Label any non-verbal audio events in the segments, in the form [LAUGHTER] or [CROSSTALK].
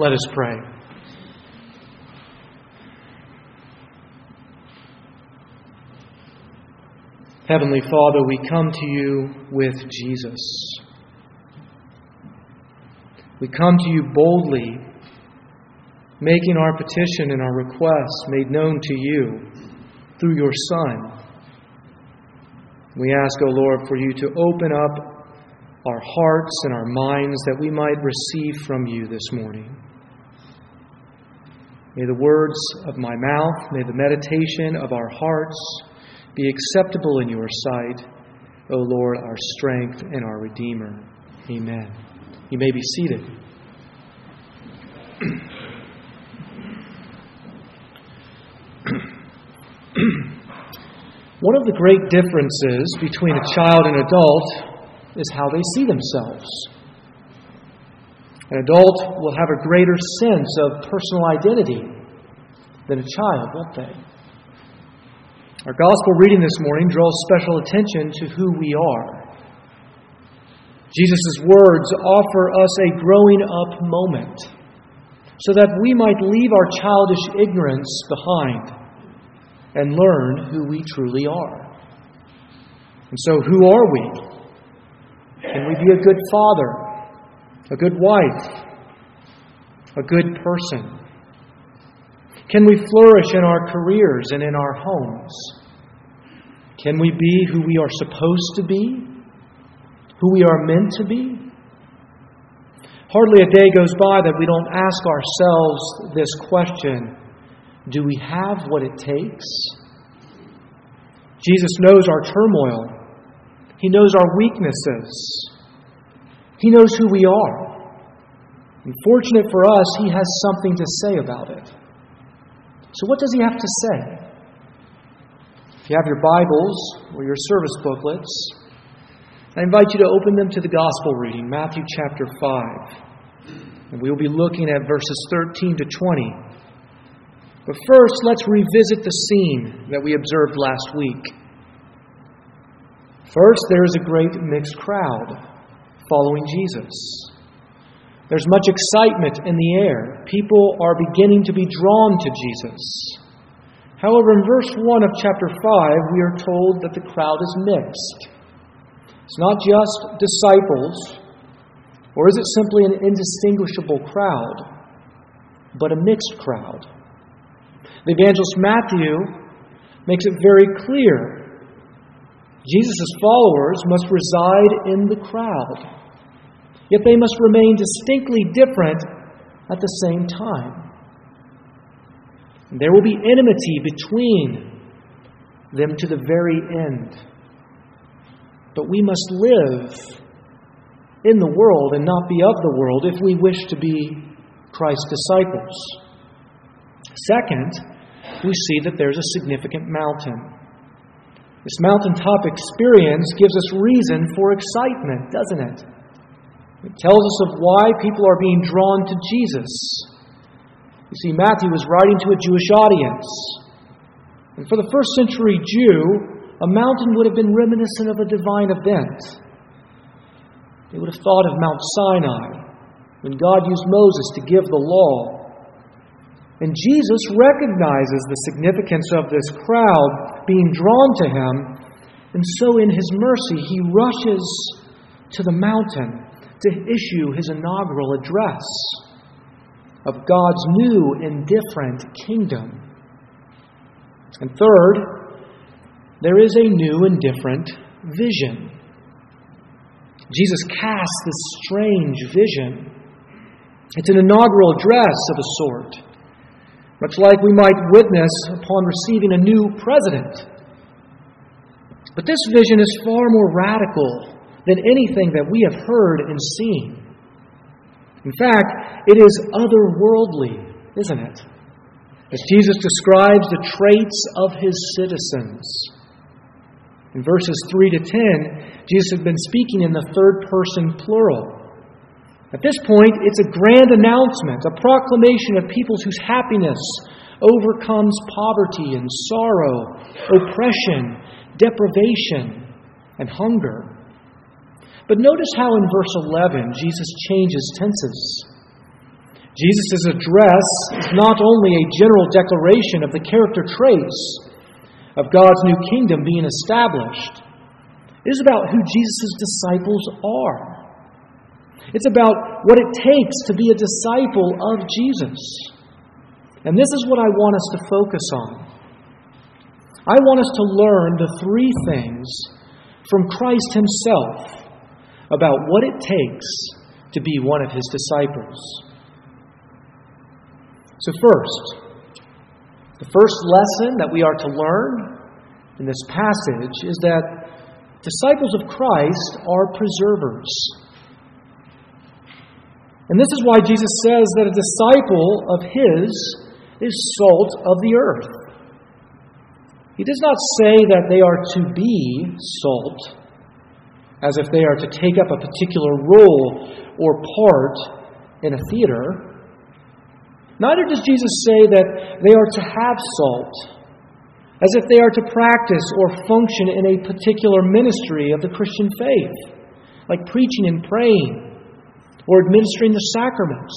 Let us pray. Heavenly Father, we come to you with Jesus. We come to you boldly, making our petition and our requests made known to you through your Son. We ask, O Lord, for you to open up our hearts and our minds that we might receive from you this morning. May the words of my mouth, may the meditation of our hearts be acceptable in your sight, O Lord, our strength and our Redeemer. Amen. You may be seated. [CLEARS THROAT] One of the great differences between a child and adult is how they see themselves. An adult will have a greater sense of personal identity than a child, won't they? Our gospel reading this morning draws special attention to who we are. Jesus' words offer us a growing up moment so that we might leave our childish ignorance behind and learn who we truly are. And so, who are we? Can we be a good father, a good wife, a good person? Can we flourish in our careers and in our homes? Can we be who we are supposed to be? Who we are meant to be? Hardly a day goes by that we don't ask ourselves this question Do we have what it takes? Jesus knows our turmoil. He knows our weaknesses. He knows who we are. And fortunate for us, He has something to say about it. So, what does He have to say? If you have your Bibles or your service booklets, I invite you to open them to the Gospel reading, Matthew chapter 5. And we will be looking at verses 13 to 20. But first, let's revisit the scene that we observed last week. First, there is a great mixed crowd following Jesus. There's much excitement in the air. People are beginning to be drawn to Jesus. However, in verse 1 of chapter 5, we are told that the crowd is mixed. It's not just disciples, or is it simply an indistinguishable crowd, but a mixed crowd. The evangelist Matthew makes it very clear Jesus' followers must reside in the crowd, yet they must remain distinctly different at the same time. There will be enmity between them to the very end. But we must live in the world and not be of the world if we wish to be Christ's disciples. Second, we see that there's a significant mountain. This mountaintop experience gives us reason for excitement, doesn't it? It tells us of why people are being drawn to Jesus. You see, Matthew was writing to a Jewish audience. And for the first century Jew, a mountain would have been reminiscent of a divine event. They would have thought of Mount Sinai, when God used Moses to give the law. And Jesus recognizes the significance of this crowd being drawn to him. And so, in his mercy, he rushes to the mountain to issue his inaugural address of God's new and different kingdom. And third, there is a new and different vision. Jesus casts this strange vision. It's an inaugural address of a sort much like we might witness upon receiving a new president. But this vision is far more radical than anything that we have heard and seen. In fact, it is otherworldly, isn't it? As Jesus describes the traits of his citizens. In verses 3 to 10, Jesus had been speaking in the third person plural. At this point, it's a grand announcement, a proclamation of peoples whose happiness overcomes poverty and sorrow, oppression, deprivation, and hunger. But notice how in verse 11 Jesus changes tenses. Jesus' address is not only a general declaration of the character traits of God's new kingdom being established, it is about who Jesus' disciples are. It's about what it takes to be a disciple of Jesus. And this is what I want us to focus on. I want us to learn the three things from Christ Himself about what it takes to be one of His disciples. So, first, the first lesson that we are to learn in this passage is that disciples of Christ are preservers. And this is why Jesus says that a disciple of his is salt of the earth. He does not say that they are to be salt, as if they are to take up a particular role or part in a theater. Neither does Jesus say that they are to have salt, as if they are to practice or function in a particular ministry of the Christian faith, like preaching and praying or administering the sacraments.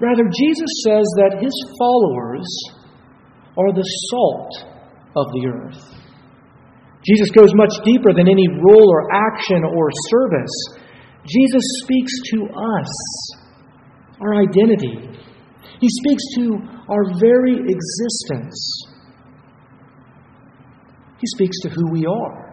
Rather, Jesus says that his followers are the salt of the earth. Jesus goes much deeper than any role or action or service. Jesus speaks to us our identity. He speaks to our very existence. He speaks to who we are.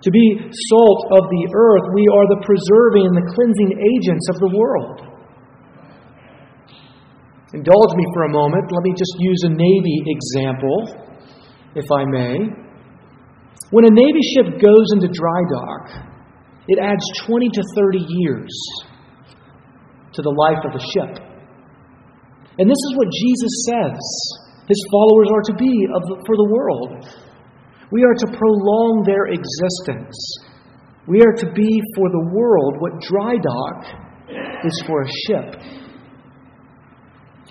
To be salt of the earth, we are the preserving and the cleansing agents of the world. Indulge me for a moment. Let me just use a Navy example, if I may. When a Navy ship goes into dry dock, it adds 20 to 30 years to the life of the ship. And this is what Jesus says his followers are to be the, for the world. We are to prolong their existence. We are to be for the world what dry dock is for a ship.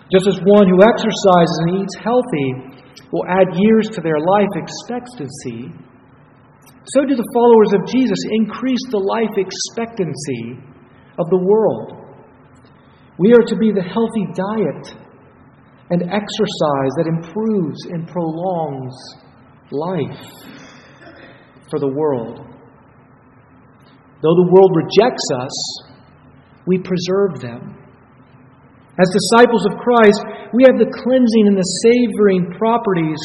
Just as one who exercises and eats healthy will add years to their life expectancy, so do the followers of Jesus increase the life expectancy of the world. We are to be the healthy diet and exercise that improves and prolongs life for the world. Though the world rejects us, we preserve them. As disciples of Christ, we have the cleansing and the savoring properties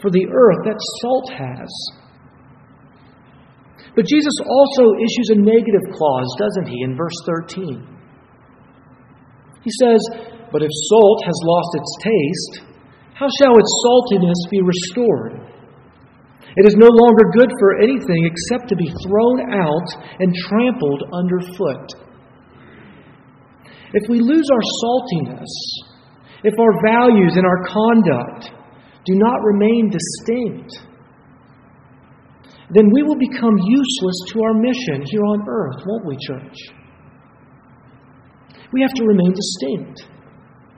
for the earth that salt has. But Jesus also issues a negative clause, doesn't he, in verse 13? He says, But if salt has lost its taste, how shall its saltiness be restored? It is no longer good for anything except to be thrown out and trampled underfoot. If we lose our saltiness, if our values and our conduct do not remain distinct, then we will become useless to our mission here on earth, won't we, church? We have to remain distinct.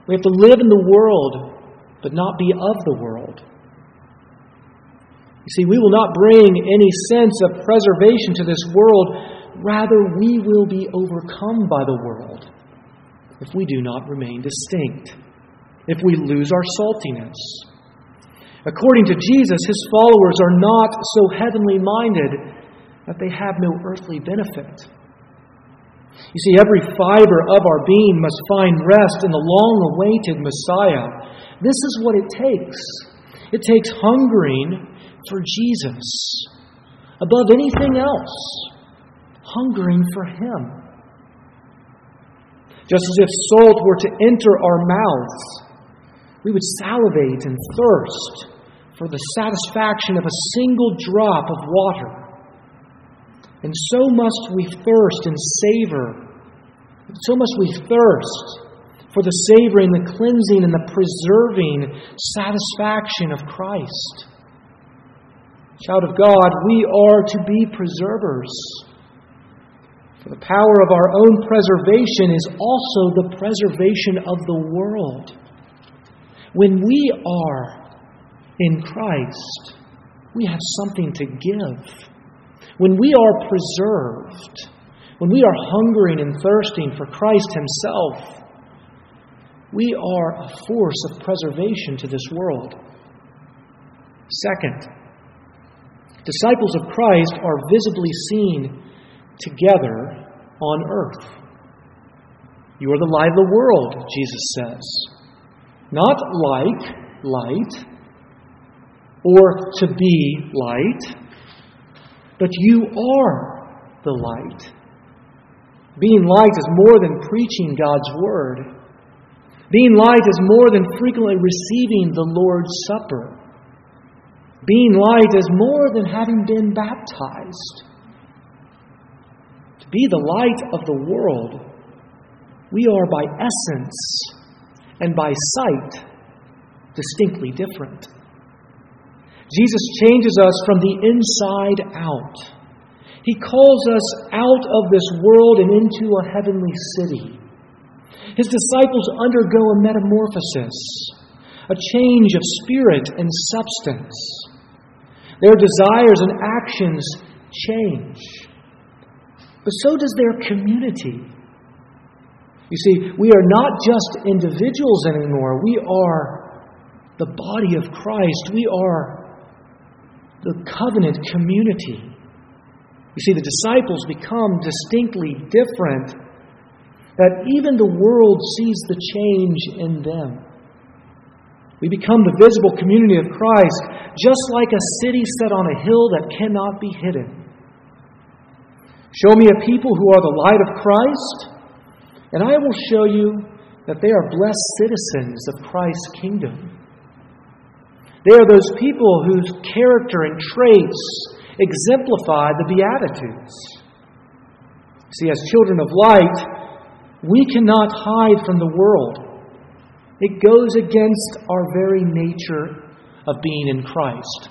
We have to live in the world, but not be of the world. You see, we will not bring any sense of preservation to this world. Rather, we will be overcome by the world if we do not remain distinct, if we lose our saltiness. According to Jesus, his followers are not so heavenly minded that they have no earthly benefit. You see, every fiber of our being must find rest in the long awaited Messiah. This is what it takes it takes hungering for Jesus above anything else, hungering for Him. Just as if salt were to enter our mouths, we would salivate and thirst for the satisfaction of a single drop of water. And so must we thirst and savor. So must we thirst for the savoring, the cleansing, and the preserving satisfaction of Christ. Child of God, we are to be preservers. For the power of our own preservation is also the preservation of the world. When we are in Christ, we have something to give. When we are preserved, when we are hungering and thirsting for Christ Himself, we are a force of preservation to this world. Second, disciples of Christ are visibly seen together on earth. You are the light of the world, Jesus says. Not like light or to be light, but you are the light. Being light is more than preaching God's word. Being light is more than frequently receiving the Lord's Supper. Being light is more than having been baptized. To be the light of the world, we are by essence and by sight distinctly different. Jesus changes us from the inside out. He calls us out of this world and into a heavenly city. His disciples undergo a metamorphosis, a change of spirit and substance. Their desires and actions change. But so does their community. You see, we are not just individuals anymore, we are the body of Christ, we are the covenant community. You see, the disciples become distinctly different, that even the world sees the change in them. We become the visible community of Christ, just like a city set on a hill that cannot be hidden. Show me a people who are the light of Christ, and I will show you that they are blessed citizens of Christ's kingdom. They are those people whose character and traits exemplify the Beatitudes. See, as children of light, we cannot hide from the world. It goes against our very nature of being in Christ.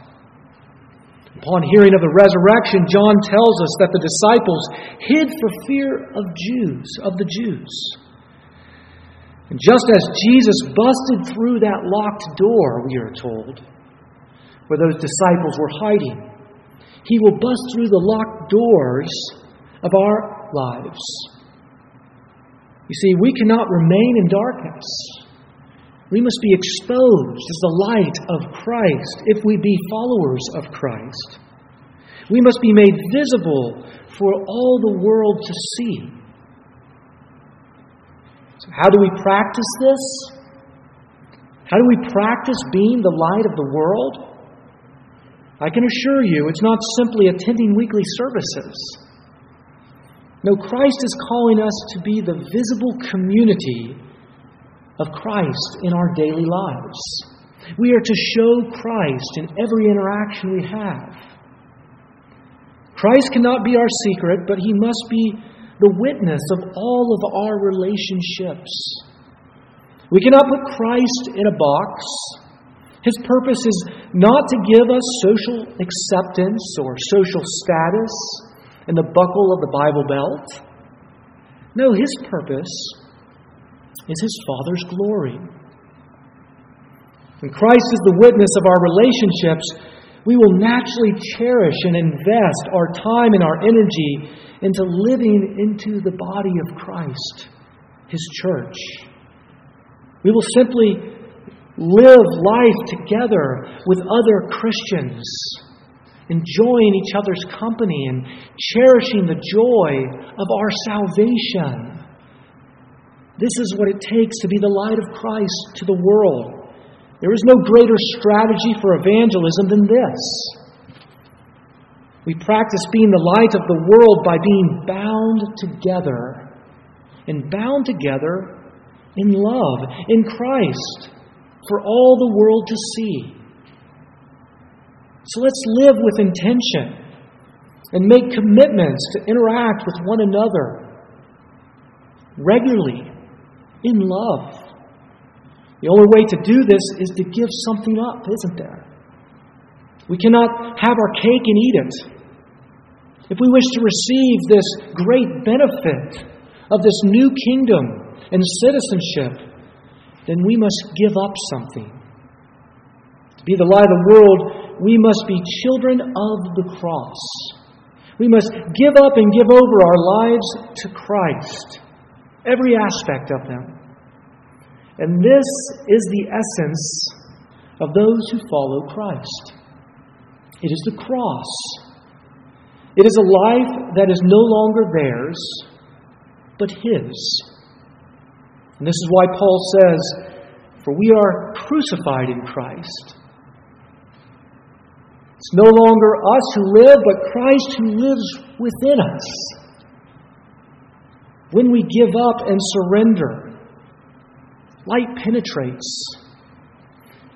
Upon hearing of the resurrection, John tells us that the disciples hid for fear of Jews, of the Jews. And just as Jesus busted through that locked door, we are told, where those disciples were hiding, he will bust through the locked doors of our lives. You see, we cannot remain in darkness. We must be exposed as the light of Christ if we be followers of Christ. We must be made visible for all the world to see. So, how do we practice this? How do we practice being the light of the world? I can assure you it's not simply attending weekly services. No, Christ is calling us to be the visible community of Christ in our daily lives. We are to show Christ in every interaction we have. Christ cannot be our secret, but he must be the witness of all of our relationships. We cannot put Christ in a box his purpose is not to give us social acceptance or social status and the buckle of the Bible belt. No, his purpose is his Father's glory. And Christ is the witness of our relationships, we will naturally cherish and invest our time and our energy into living into the body of Christ, his church. We will simply live life together with other Christians, enjoying each other's company and cherishing the joy of our salvation. This is what it takes to be the light of Christ to the world. There is no greater strategy for evangelism than this. We practice being the light of the world by being bound together and bound together in love, in Christ for all the world to see. So let's live with intention and make commitments to interact with one another regularly in love. The only way to do this is to give something up, isn't there? We cannot have our cake and eat it. If we wish to receive this great benefit of this new kingdom and citizenship, then we must give up something. To be the light of the world, we must be children of the cross. We must give up and give over our lives to Christ, every aspect of them. And this is the essence of those who follow Christ. It is the cross. It is a life that is no longer theirs, but His. And this is why Paul says, For we are crucified in Christ. It's no longer us who live, but Christ who lives within us. When we give up and surrender, light penetrates.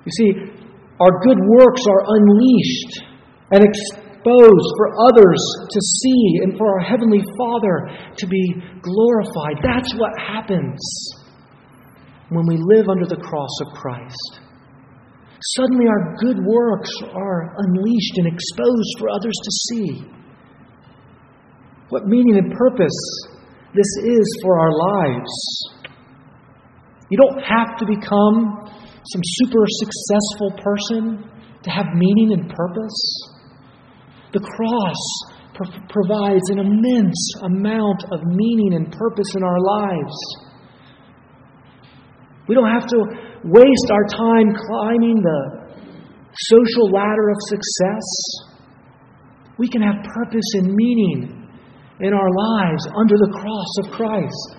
You see, our good works are unleashed and exposed for others to see and for our Heavenly Father to be glorified. That's what happens when we live under the cross of Christ. Suddenly, our good works are unleashed and exposed for others to see. What meaning and purpose this is for our lives. You don't have to become some super successful person to have meaning and purpose. The cross pro- provides an immense amount of meaning and purpose in our lives. We don't have to waste our time climbing the social ladder of success. We can have purpose and meaning in our lives under the cross of Christ.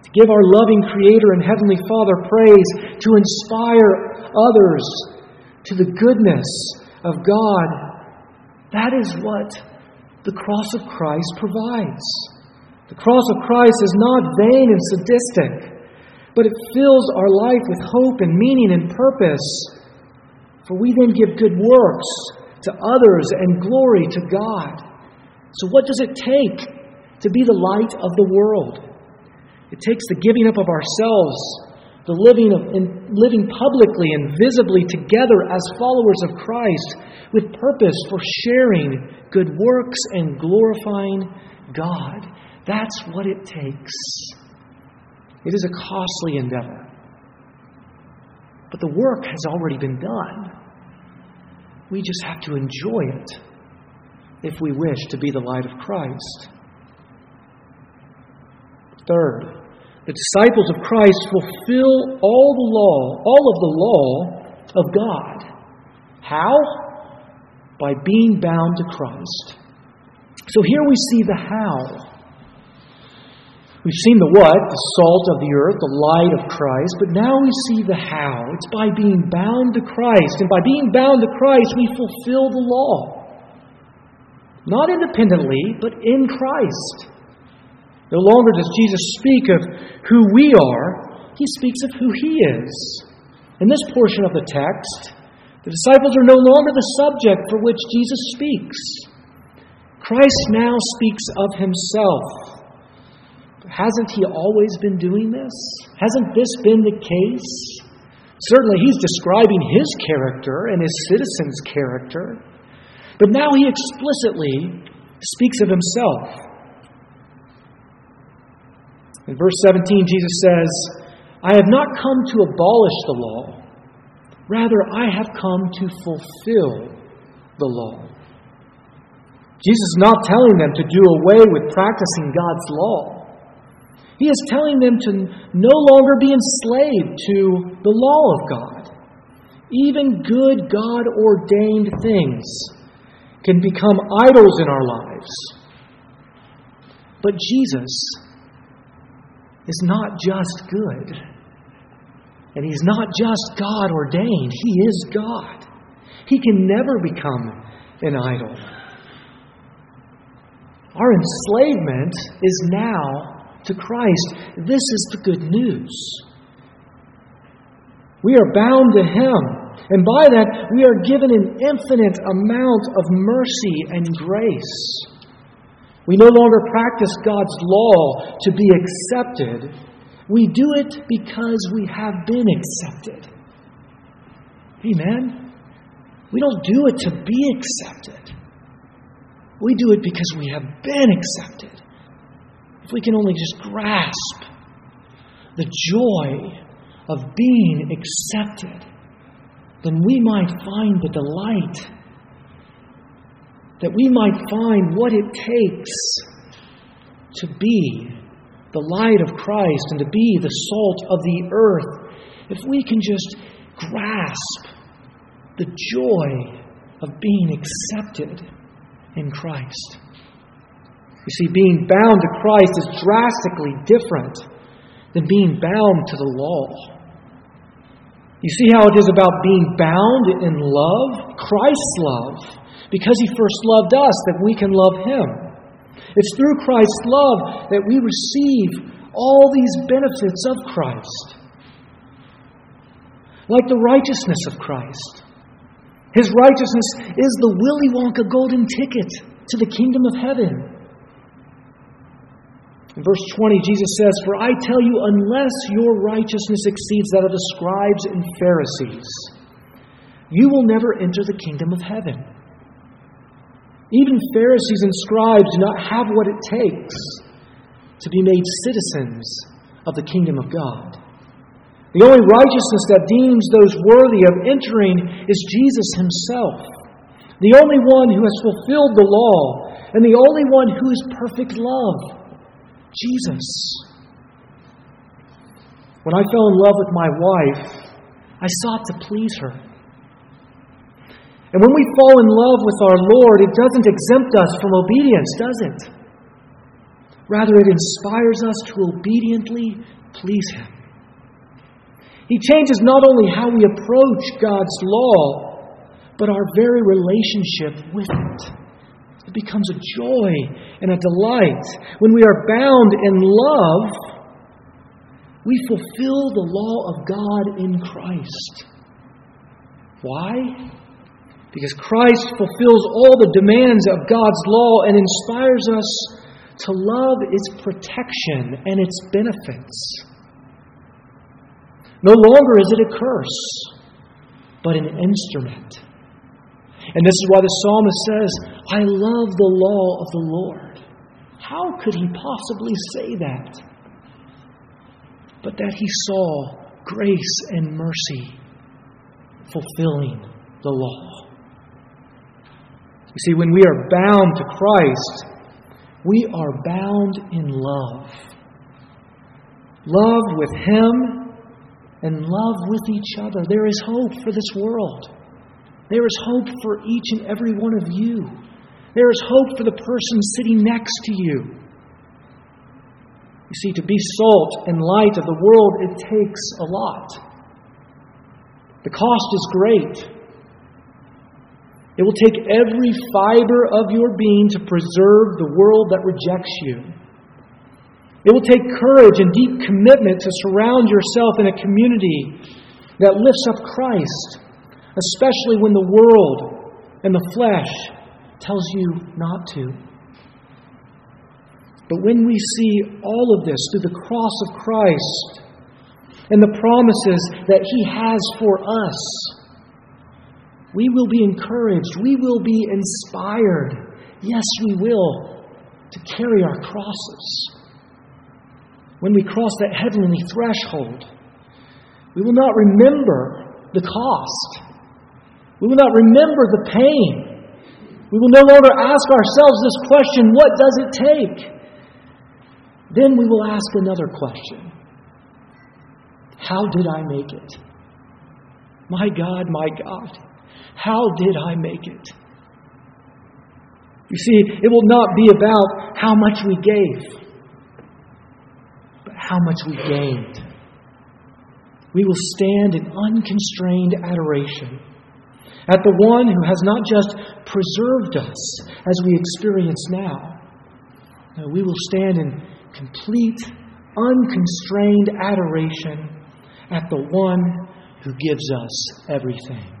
To give our loving Creator and Heavenly Father praise, to inspire others to the goodness of God, that is what the cross of Christ provides. The cross of Christ is not vain and sadistic, but it fills our life with hope and meaning and purpose. For we then give good works to others and glory to God. So, what does it take to be the light of the world? It takes the giving up of ourselves, the living, of, in, living publicly and visibly together as followers of Christ with purpose for sharing good works and glorifying God. That's what it takes. It is a costly endeavor. But the work has already been done. We just have to enjoy it if we wish to be the light of Christ. Third, the disciples of Christ fulfill all the law, all of the law of God. How? By being bound to Christ. So here we see the how. We've seen the what, the salt of the earth, the light of Christ, but now we see the how. It's by being bound to Christ. And by being bound to Christ, we fulfill the law. Not independently, but in Christ. No longer does Jesus speak of who we are, he speaks of who he is. In this portion of the text, the disciples are no longer the subject for which Jesus speaks. Christ now speaks of himself. Hasn't he always been doing this? Hasn't this been the case? Certainly, he's describing his character and his citizens' character. But now he explicitly speaks of himself. In verse 17, Jesus says, I have not come to abolish the law, rather, I have come to fulfill the law. Jesus is not telling them to do away with practicing God's law. He is telling them to no longer be enslaved to the law of God. Even good God ordained things can become idols in our lives. But Jesus is not just good. And He's not just God ordained, He is God. He can never become an idol. Our enslavement is now to Christ. This is the good news. We are bound to Him, and by that, we are given an infinite amount of mercy and grace. We no longer practice God's law to be accepted. We do it because we have been accepted. Amen? We don't do it to be accepted. We do it because we have been accepted. If we can only just grasp the joy of being accepted, then we might find the delight that we might find what it takes to be the light of Christ and to be the salt of the earth, if we can just grasp the joy of being accepted in Christ. You see, being bound to Christ is drastically different than being bound to the law. You see how it is about being bound in love? Christ's love. Because he first loved us, that we can love him. It's through Christ's love that we receive all these benefits of Christ. Like the righteousness of Christ. His righteousness is the Willy Wonka golden ticket to the kingdom of heaven. In verse 20, Jesus says, For I tell you, unless your righteousness exceeds that of the scribes and Pharisees, you will never enter the kingdom of heaven. Even Pharisees and scribes do not have what it takes to be made citizens of the kingdom of God. The only righteousness that deems those worthy of entering is Jesus himself, the only one who has fulfilled the law, and the only one who is perfect love. Jesus. When I fell in love with my wife, I sought to please her. And when we fall in love with our Lord, it doesn't exempt us from obedience, does it? Rather, it inspires us to obediently please Him. He changes not only how we approach God's law, but our very relationship with it. It becomes a joy and a delight. When we are bound in love, we fulfill the law of God in Christ. Why? Because Christ fulfills all the demands of God's law and inspires us to love its protection and its benefits. No longer is it a curse, but an instrument and this is why the psalmist says, I love the law of the Lord. How could he possibly say that? But that he saw grace and mercy fulfilling the law. You see, when we are bound to Christ, we are bound in love. Love with Him and love with each other. There is hope for this world. There is hope for each and every one of you. There is hope for the person sitting next to you. You see, to be salt and light of the world, it takes a lot. The cost is great. It will take every fiber of your being to preserve the world that rejects you. It will take courage and deep commitment to surround yourself in a community that lifts up Christ especially when the world and the flesh tells you not to. But when we see all of this through the cross of Christ and the promises that He has for us, we will be encouraged. We will be inspired. Yes, we will, to carry our crosses. When we cross that heavenly threshold, we will not remember the cost. We will not remember the pain. We will no longer ask ourselves this question what does it take? Then we will ask another question How did I make it? My God, my God, how did I make it? You see, it will not be about how much we gave, but how much we gained. We will stand in unconstrained adoration at the one who has not just preserved us as we experience now. No, we will stand in complete, unconstrained adoration at the one who gives us everything.